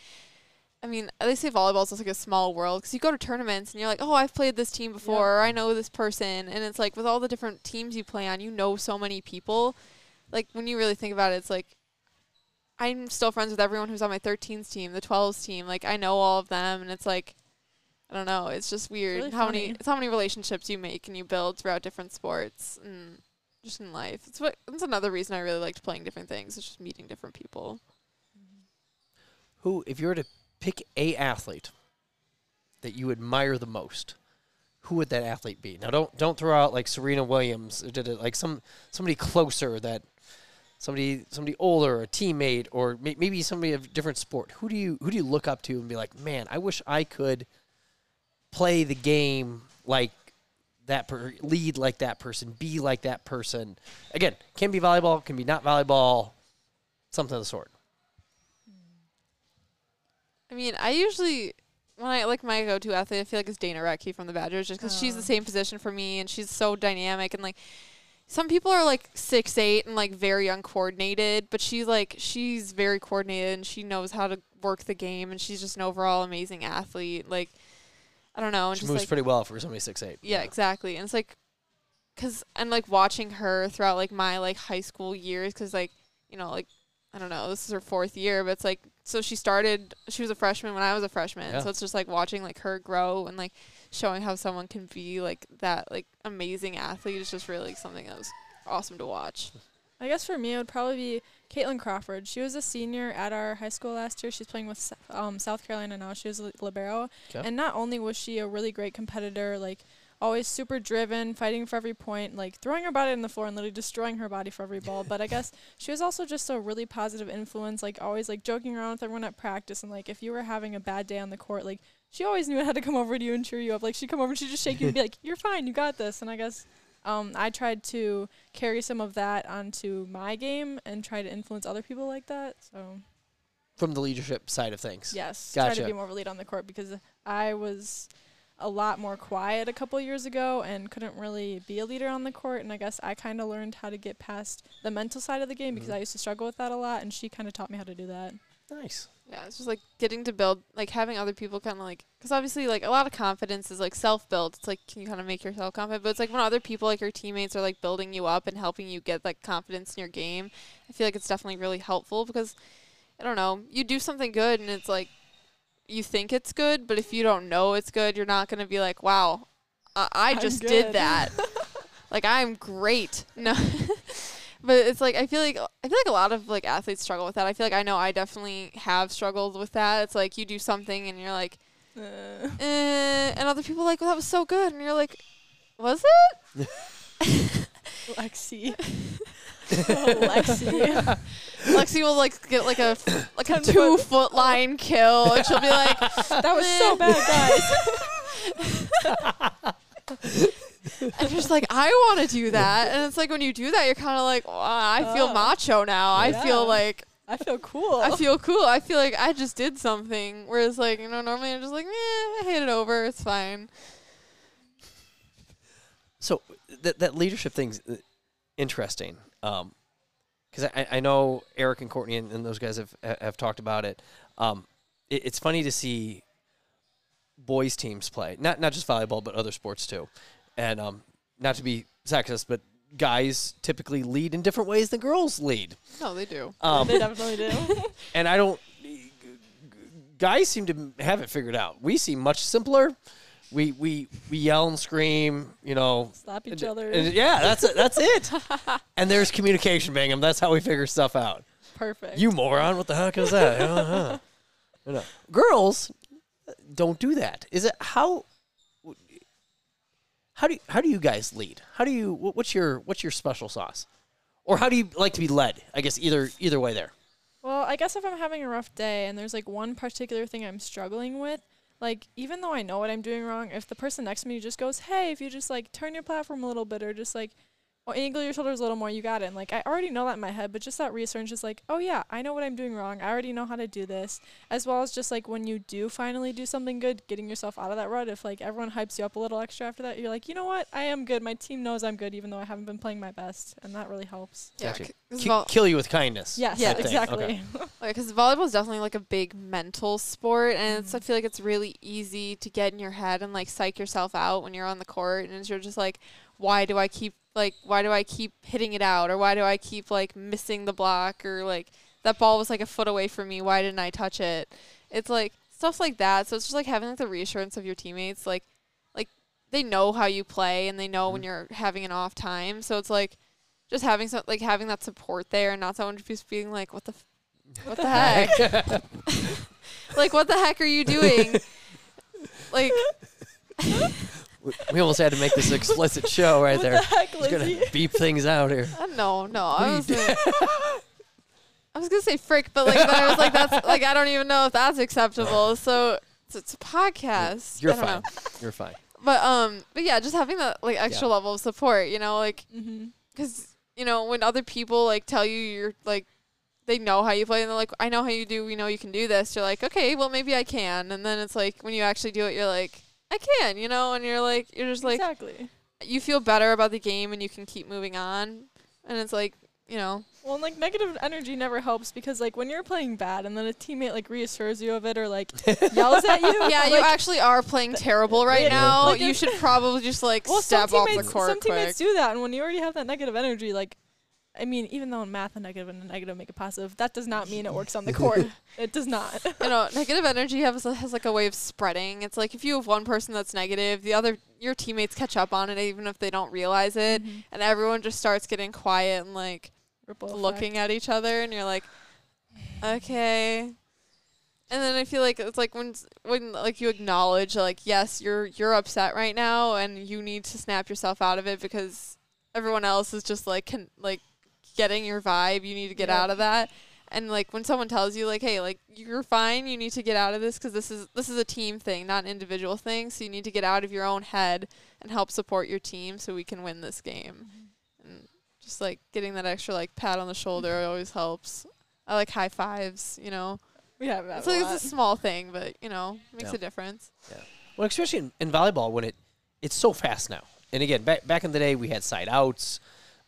I mean, they say volleyball is just like a small world because you go to tournaments and you're like, oh, I've played this team before, or I know this person, and it's like with all the different teams you play on, you know so many people. Like when you really think about it, it's like I'm still friends with everyone who's on my 13s team, the 12s team. Like I know all of them, and it's like I don't know. It's just weird
really
how many it's how many relationships you make and you build throughout different sports and just in life. It's what that's another reason I really liked playing different things. It's just meeting different people.
Who, if you were to pick a athlete that you admire the most, who would that athlete be? Now, don't don't throw out like Serena Williams. Or did it like some somebody closer that somebody somebody older, a teammate, or may, maybe somebody of different sport. Who do you who do you look up to and be like, man, I wish I could play the game like that, per- lead like that person, be like that person. Again, can be volleyball, can be not volleyball, something of the sort.
I mean, I usually when I like my go-to athlete, I feel like it's Dana Rettke from the Badgers, just because she's
Oh.
the same position for me, and she's so dynamic and like. Some people are like six eight and like very uncoordinated, but she's like she's very coordinated and she knows how to work the game, and she's just an overall amazing athlete. Like, I don't know, and
She moves
like
pretty well for somebody six eight.
yeah, exactly. And it's like, cause and like watching her throughout like my like high school years, cause like you know like I don't know, this is her fourth year, but it's like so she started. She was a freshman when I was a freshman,
Yeah.
so it's just like watching like her grow and like showing how someone can be like that like amazing athlete is just really like, something that was awesome to watch.
I guess for me, it would probably be Caitlin Crawford. She was a senior at our high school last year. She's playing with um, South Carolina now. She was a libero,
'Kay.
and not only was she a really great competitor, like always super driven, fighting for every point, like throwing her body on the floor and literally destroying her body for every ball. But I guess <laughs> she was also just a really positive influence, like always like joking around with everyone at practice, and like if you were having a bad day on the court, like she always knew how to come over to you and cheer you up. Like she'd come over and she'd just shake you and be like, "You're fine, you got this." And I guess um, I tried to carry some of that onto my game and try to influence other people like that. So
From the leadership side of things.
yes, try
Gotcha.
to be more of a lead on the court because I was a lot more quiet a couple years ago and couldn't really be a leader on the court. And I guess I kind of learned how to get past the mental side of the game because
Mhm.
I used to struggle with that a lot, and she kind of taught me how to do that.
Nice.
Yeah, it's just like getting to build, like having other people kind of like, because obviously, like a lot of confidence is like self built. It's like, can you kind of make yourself confident? But it's like when other people, like your teammates, are like building you up and helping you get like confidence in your game. I feel like it's definitely really helpful because, I don't know, you do something good and it's like, you think it's good, but if you don't know it's good, you're not going to be like, wow, I, I
I'm
just
good."
did that. <laughs> like, I'm great. <laughs> No. But it's like I feel like I feel like a lot of like athletes struggle with that. I feel like I know I definitely have struggled with that. It's like you do something and you're like,
Uh,
eh, and other people are like, well, that was so good, and you're like, was it? <laughs>
Lexi. oh, <laughs> Lexi.
Lexi will like get like a like a two
foot-
foot line kill, and she'll be like, <laughs>
That was so
"Eh."
bad, guys. <laughs>
and just like, I want to do that, and it's like when you do that, you're kind of like, well, I feel
Oh.
macho now. I feel like
I feel cool.
I feel cool. I feel like I just did something. Whereas like you know normally I'm just like, eh, I hate it over. It's fine.
So that that leadership thing's uh, interesting. Um 'cause because I, I know Eric and Courtney and, and those guys have have talked about it. Um, it. It's funny to see boys teams play, not not just volleyball, but other sports too. And um, not to be sexist, but guys typically lead in different ways than girls lead.
No, they do.
Um,
they definitely do. <laughs>
and I don't. Guys seem to have it figured out. We seem much simpler. We we we yell and scream. You know,
Slap each
and-
other.
and yeah, that's it. That's it. and there's communication, Bingham. That's how we figure stuff out.
Perfect.
You moron! What the heck is that? Uh-huh. You know, girls don't do that. Is it how? How do you, how do you guys lead? How do you what's your what's your special sauce, or how do you like to be led? I guess either either way there.
Well, I guess if I'm having a rough day and there's like one particular thing I'm struggling with, like even though I know what I'm doing wrong, if the person next to me just goes, "Hey, if you just like turn your platform a little bit or just like or angle your shoulders a little more, you got it." And like I already know that in my head, but just that reassurance is like, "Oh yeah, I know what I'm doing wrong. I already know how to do this." As well as just like when you do finally do something good, getting yourself out of that rut. If like everyone hypes you up a little extra after that, you're like, "You know what? I am good. My team knows I'm good even though I haven't been playing my best." And that really helps.
Yeah,
Gotcha.
c-
Ki- kill you with kindness.
Yes,
Yeah,
type thing.
exactly.
Okay. <laughs>
because volleyball is definitely like a big mental sport, and it's, I
Mhm.
feel like it's really easy to get in your head and like psych yourself out when you're on the court, and you're just like, why do I keep like why do I keep hitting it out, or why do I keep like missing the block, or like that ball was like a foot away from me, why didn't I touch it? It's like stuff like that. So it's just like having like the reassurance of your teammates, like like they know how you play and they know when
Mhm.
you're having an off time. So it's like just having some like having that support there and not someone just being like, what the. F- what the heck? <laughs> <laughs> like what the heck are you doing <laughs> like
we, we almost had to make this explicit show right
what
there.
the heck,
gonna beep things out here.
Uh, no, no. I
are you
was, gonna, <laughs> I was gonna say frick, but like then I was like, that's like I don't even know if that's acceptable. So it's, it's a podcast.
You're
I don't
fine.
know.
You're fine.
But um, but yeah, just having that like extra
Yeah.
level of support, you know, like
Mm-hmm.
because you know when other people like tell you you're like they know how you play and they're like i know how you do we know you can do this you're like okay well maybe i can and then it's like when you actually do it you're like i can you know and you're like you're just like
exactly.
you feel better about the game and you can keep moving on and it's like you know
Well, and, like negative energy never helps because like when you're playing bad and then a teammate like reassures you of it or like <laughs> yells at you.
yeah you actually are playing terrible right
Yeah.
now
Like
you should probably just like
well,
step
some
off the court
some
quick
teammates do that, and when you already have that negative energy, like. I mean, even though in math a negative and a negative make a positive, that does not mean it works on the <laughs> court. it does not.
you know, negative energy has has like a way of spreading. It's like if you have one person that's negative, the other your teammates catch up on it even if they don't realize it,
Mhm.
and everyone just starts getting quiet and like
Ripple
looking at each other, and you're like, okay. And then I feel like it's like when when like you acknowledge like yes you're you're upset right now and you need to snap yourself out of it because everyone else is just like can like getting your vibe you need to get
Yep.
out of that and like when someone tells you like hey like you're fine you need to get out of this because this is this is a team thing not an individual thing so you need to get out of your own head and help support your team so we can win this game mm-hmm. and just like getting that extra like pat on the shoulder mm-hmm. always helps i like high fives you know
We have that.
it's
a
like it's a small thing but you know makes
Yeah.
a difference Yeah.
Well, especially in, in volleyball when it it's so fast now. And again, back back in the day, we had side outs.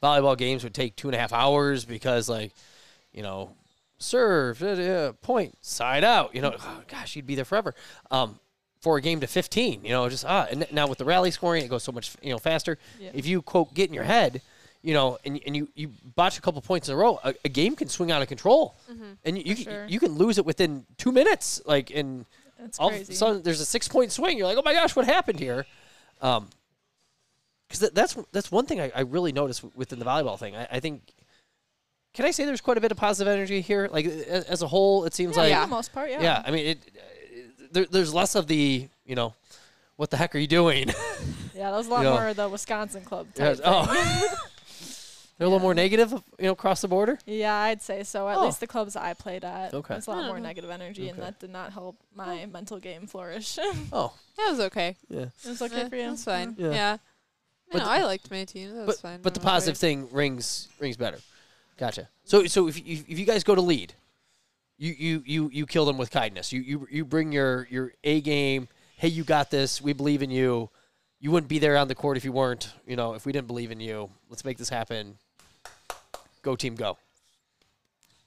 Volleyball games would take two and a half hours because, like, you know, serve, uh, point, side out. You know, oh, gosh, you'd be there forever. Um, for a game to 15, you know, just ah. And now with the rally scoring, it goes so much, you know, faster.
Yeah.
If you quote get in your head, you know, and, and you, you botch a couple points in a row, a, a game can swing out of control, and you you, can,
sure.
you can lose it within two minutes. Like in
That's
all
crazy.
of a sudden there's a six point swing. You're like, oh my gosh, what happened here? Um, because th- that's that's one thing I, I really noticed within the volleyball thing. I, I think. Can I say there's quite a bit of positive energy here? Like as, as a whole, it seems
yeah,
like
for the most part, yeah.
yeah. I mean, it. Uh, there, there's less of the you know, what the heck are you doing? <laughs>
Yeah, that was a <laughs> lot
You know.
more of the Wisconsin club.
Yeah,
Type
oh. <laughs> They're a little more negative, you know, across the border.
yeah, I'd say so. At
Oh.
least the clubs I played at,
Okay.
there's a lot more
know.
negative energy, and that did not help my mental game flourish.
Oh,
that was okay
yeah.
It was okay
Eh,
for you.
that's fine
Yeah.
yeah,
But
no,
the-
I liked my team. That was
but
fine.
but the positive thing rings rings better. Gotcha. So so if you, if you guys go to lead, you you you you kill them with kindness. You you you bring your your A game. Hey, you got this. We believe in you. You wouldn't be there on the court if you weren't. You know, if we didn't believe in you. Let's make this happen. Go team, go.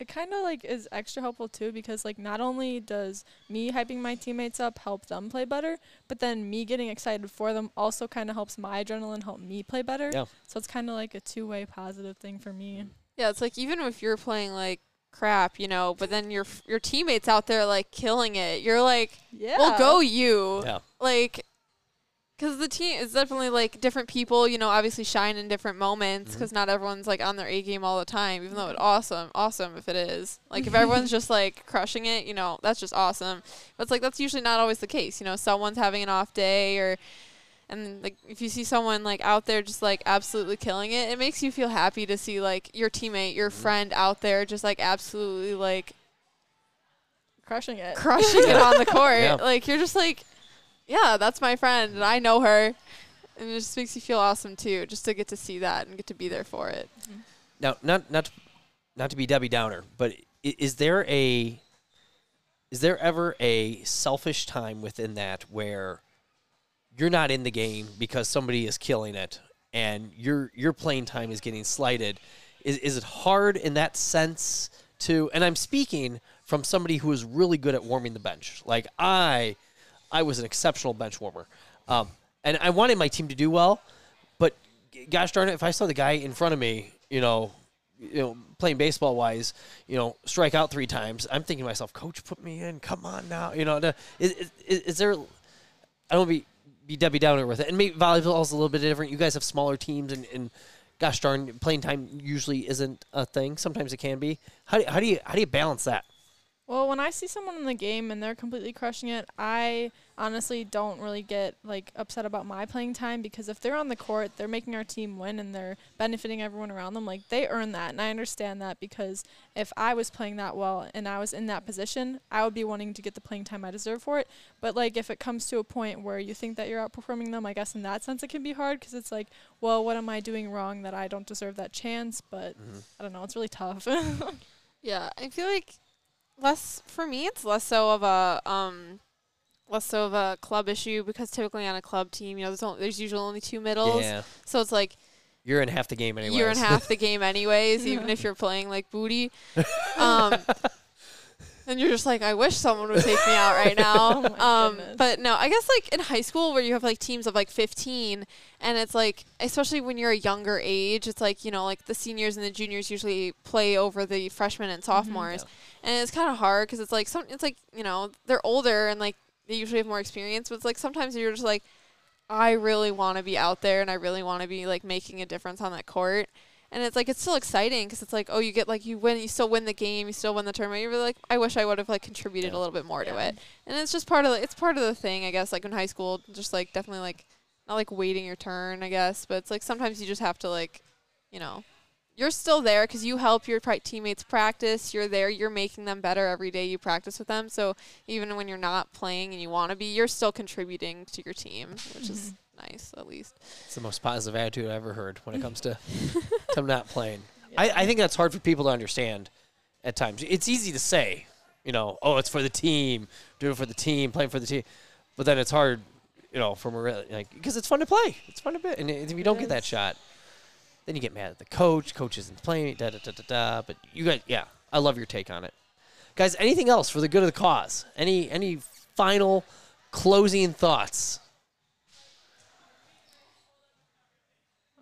It kind of like is extra helpful too because like not only does me hyping my teammates up help them play better, but then me getting excited for them also kind of helps my adrenaline help me play better.
Yeah.
So it's kind of like a two-way positive thing for me.
Yeah, it's like even if you're playing like crap, you know, but then your your teammates out there like killing it, you're like,
Yeah.
well, go you.
Yeah.
Like, because the team is definitely like different people, you know, obviously shine in different moments
Mm-hmm.
because not everyone's like on their A game all the time, even though it's awesome, awesome if it is. Like, if <laughs> everyone's just like crushing it, you know, that's just awesome. But it's like that's usually not always the case, you know, someone's having an off day or. And like if you see someone like out there just like absolutely killing it, it makes you feel happy to see like your teammate, your friend out there just like absolutely like
Crushing it.
crushing it on the <laughs> court.
Yeah.
Like you're just like, yeah, that's my friend, and I know her, and it just makes you feel awesome too, just to get to see that and get to be there for it.
Now, not not not to be Debbie Downer, but is there a is there ever a selfish time within that where you're not in the game because somebody is killing it and your your playing time is getting slighted? Is is it hard in that sense to? And I'm speaking from somebody who is really good at warming the bench. Like I, I was an exceptional bench warmer, um, and I wanted my team to do well. But gosh darn it, if I saw the guy in front of me, you know, you know, playing baseball wise, you know, strike out three times, I'm thinking to myself, Coach, put me in. Come on now, you know. Is, is, is there? I don't want be be Debbie Downer with it, and maybe volleyball's a little bit different. You guys have smaller teams, and, and gosh darn, playing time usually isn't a thing. Sometimes it can be. How do, how do you how do you balance that?
Well, when I see someone in the game and they're completely crushing it, I honestly don't really get like upset about my playing time because if they're on the court, they're making our team win and they're benefiting everyone around them. Like they earn that, and I understand that because if I was playing that well and I was in that position, I would be wanting to get the playing time I deserve for it. But like if it comes to a point where you think that you're outperforming them, I guess in that sense it can be hard because it's like, well, what am I doing wrong that I don't deserve that chance? But
Mm-hmm.
I don't know, it's really tough. <laughs>
Yeah, I feel like less for me. It's less so of a um, less so of a club issue because typically on a club team, you know, there's only, there's usually only two middles,
Yeah,
so it's like
you're in half the game anyway.
you're in half the <laughs> game anyways, even if you're playing like booty. <laughs> Um, and you're just like, I wish someone would take me out right now. <laughs>
Oh
um, but no, I guess like in high school where you have like teams of like 15, and it's like, especially when you're a younger age, it's like you know like the seniors and the juniors usually play over the freshmen and sophomores, and it's kind of hard because it's like some, it's like you know they're older and like they usually have more experience, but it's like sometimes you're just like, I really want to be out there and I really want to be like making a difference on that court. And it's like it's still exciting because it's like oh you get like you win you still win the game you still win the tournament. You're really like I wish I would have like contributed
Yeah.
a little bit more to it. And it's just part of the, it's part of the thing I guess like in high school just like definitely like not like waiting your turn I guess but it's like sometimes you just have to like you know you're still there because you help your teammates practice you're there you're making them better every day you practice with them. So even when you're not playing and you want to be you're still contributing to your team which is mm-hmm. nice at least.
It's the most positive attitude I've ever heard when it comes to <laughs> to not playing. I, I think that's hard for people to understand at times. It's easy to say, you know, oh, it's for the team, do it for the team, playing for the team, but then it's hard, you know, from a like because it's fun to play, it's fun to play, and if you don't get that shot, then you get mad at the coach. Coach isn't playing, da da da da da. But you got, yeah, I love your take on it, guys. Anything else for the good of the cause? Any any final closing thoughts?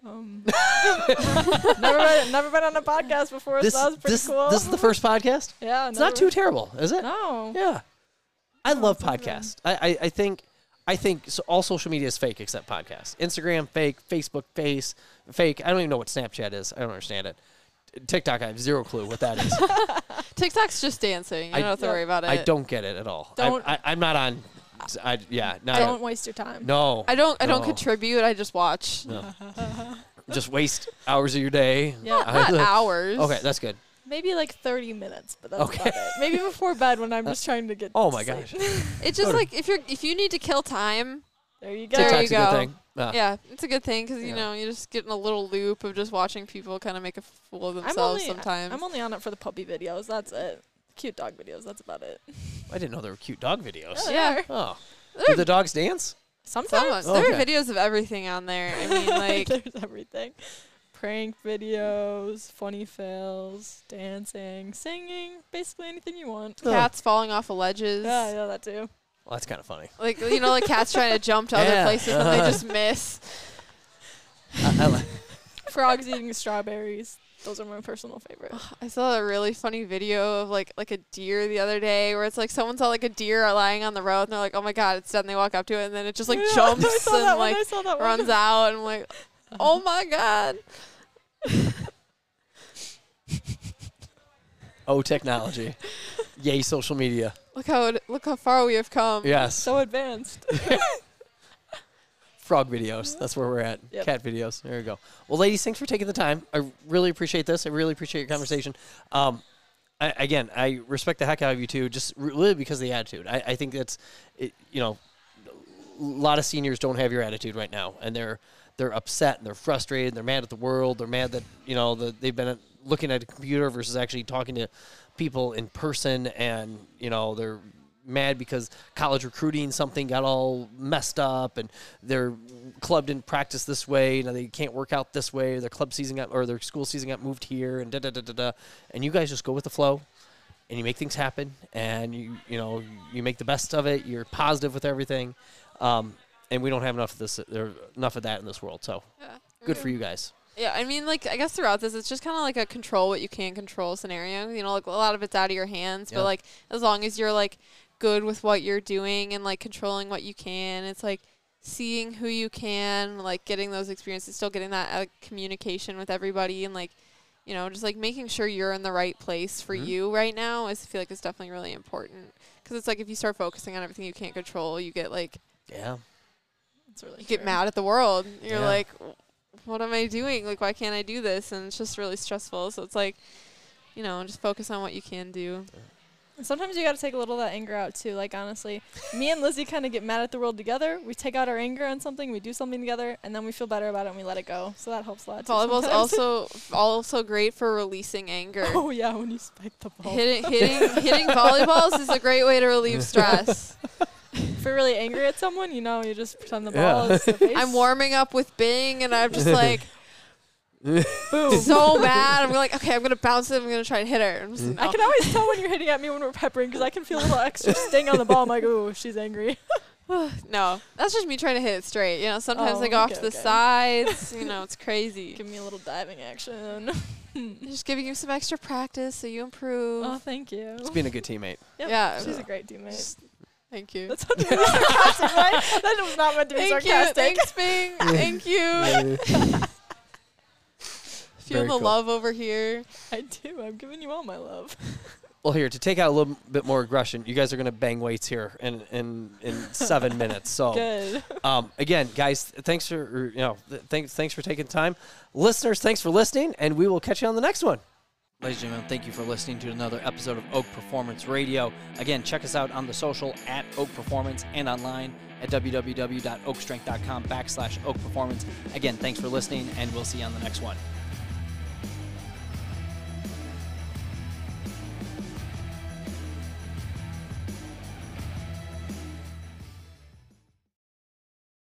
Um, <laughs> never been never been on a podcast before,
This
so that was pretty
this
cool.
this is the first podcast. <laughs>
yeah,
It's not too terrible, is it?
No.
Yeah, I love
it's
podcasts. I, I, I think I think so all social media is fake except podcasts. Instagram fake, Facebook face fake. I don't even know what Snapchat is. I don't understand it. TikTok, I have zero clue what that is. <laughs>
TikTok's just dancing you
I-
don't have to worry about it
I don't get it at all.
Don't-
I, I, am not on. I, yeah, not
Don't waste your time.
no.
I don't I don't
No.
contribute I just watch
no. <laughs> Just waste hours of your day.
Yeah.
I-
not hours
Okay, that's good.
Maybe like 30 minutes, but that's
Okay.
about it. Maybe before bed when I'm <laughs> just trying to get.
Oh
to
my
sleep.
gosh, <laughs>
It's just like if you're if you need to kill time,
There you go.
There
TikTok's
you
a good
go.
thing. Uh,
yeah, it's a good thing because
Yeah.
you know you just get in a little loop of just watching people kind of make a fool of
I'm
themselves
only,
sometimes.
I'm only on it for the puppy videos. That's it. Cute dog videos. That's about it.
I didn't know there were cute dog videos.
Yeah,
Yeah.
are.
Oh,
There-
do the dogs dance?
Sometimes
Some, there are videos of everything on there. I mean, <laughs> like
there's everything. Prank videos, funny fails, dancing, singing, basically anything you want.
Oh.
cats falling off of ledges.
Yeah, yeah, that too.
Well, that's kind of funny.
Like you know, like cats trying to jump to
Yeah.
other places and they
Uh-huh. <laughs>
just miss.
I, I like. <laughs>
Frogs eating strawberries. Those are my personal favorite.
I saw a really funny video of like like a deer the other day where it's like someone saw like a deer lying on the road and they're like, oh my god, it's dead. And they walk up to it and then it just like <laughs>
Yeah,
jumps and
one,
like
I saw that one.
runs out and I'm like, oh my god. <laughs>
Oh, technology. <laughs> Yay, social media.
Look how it, look how far we have come.
Yes.
So advanced.
Frog videos. That's where we're at.
Yep.
Cat videos. There you go. Well, ladies, thanks for taking the time. I really appreciate this. I really appreciate your conversation. Um, I, again, I respect the heck out of you too, just really because of the attitude. I, I think that's, it, you know, a lot of seniors don't have your attitude right now, and they're they're upset and they're frustrated. They're mad at the world. They're mad that you know that they've been looking at a computer versus actually talking to people in person, and you know they're mad because college recruiting something got all messed up and their club didn't practice this way and they can't work out this way their club season got or their school season got moved here and da da da da da and you guys just go with the flow and you make things happen and you you know you make the best of it you're positive with everything um, and we don't have enough of this there enough of that in this world so
Yeah.
good for you guys
Yeah, I mean, like I guess throughout this, it's just kind of like a control what you can control scenario. You know, like a lot of it's out of your hands,
Yeah.
but like as long as you're like good with what you're doing and like controlling what you can, it's like seeing who you can, like getting those experiences, still getting that uh, communication with everybody, and like you know, just like making sure you're in the right place for
Mhm.
you right now is I feel like it's definitely really important. Because it's like if you start focusing on everything you can't control, you get like
Yeah.
It's really
you get mad at the world. You're
Yeah.
like, what am I doing? Like, why can't I do this? And it's just really stressful. So it's like, you know, just focus on what you can do.
And Sometimes you got to take a little of that anger out too. Like honestly, me and Lizzie kind of get mad at the world together. We take out our anger on something, we do something together, and then we feel better about it and we let it go. So that helps a lot. too
Volleyball's also also great for releasing anger. <laughs>
oh yeah, when you spike the ball.
Hitting hitting hitting volleyballs is a great way to relieve stress. <laughs>
If you're really angry at someone, you know, you just pretend the
Yeah.
ball is the <laughs> face.
I'm warming up with Bing, and I'm just like
Boom.
So mad. I'm like, okay, I'm gonna bounce it. I'm gonna try and hit her. I'm just, mm.
I can oh. always tell when you're hitting at me when we're peppering because I can feel a little extra sting on the ball. I'm like, ooh, she's angry. <sighs>
no, that's just me trying to hit it straight. You know, sometimes
Oh,
I go off
okay,
to the
okay.
sides. You know, <laughs> it's crazy.
Give me a little diving action. <laughs>
Just giving you some extra practice so you improve.
oh, thank you.
It's being a good teammate.
Yep,
yeah.
she's a great teammate.
Thank you.
That's not to be sarcastic, right? That was not meant to be
Thank you. Thanks, Bing. <laughs> Thank you. Feel
Very
the
cool.
love over here.
I do. I'm giving you all my love. <laughs>
Well, here to take out a little bit more aggression, you guys are gonna bang weights here in in, in seven <laughs> minutes. So,
Good.
um, again, guys, thanks for you know th- thanks thanks for taking time, listeners. Thanks for listening, and we will catch you on the next one.
Ladies and gentlemen, thank you for listening to another episode of Oak Performance Radio. Again, check us out on the social at Oak Performance and online at www.oakstrength.com backslash Oak Performance. Again, thanks for listening, and we'll see you on the next one.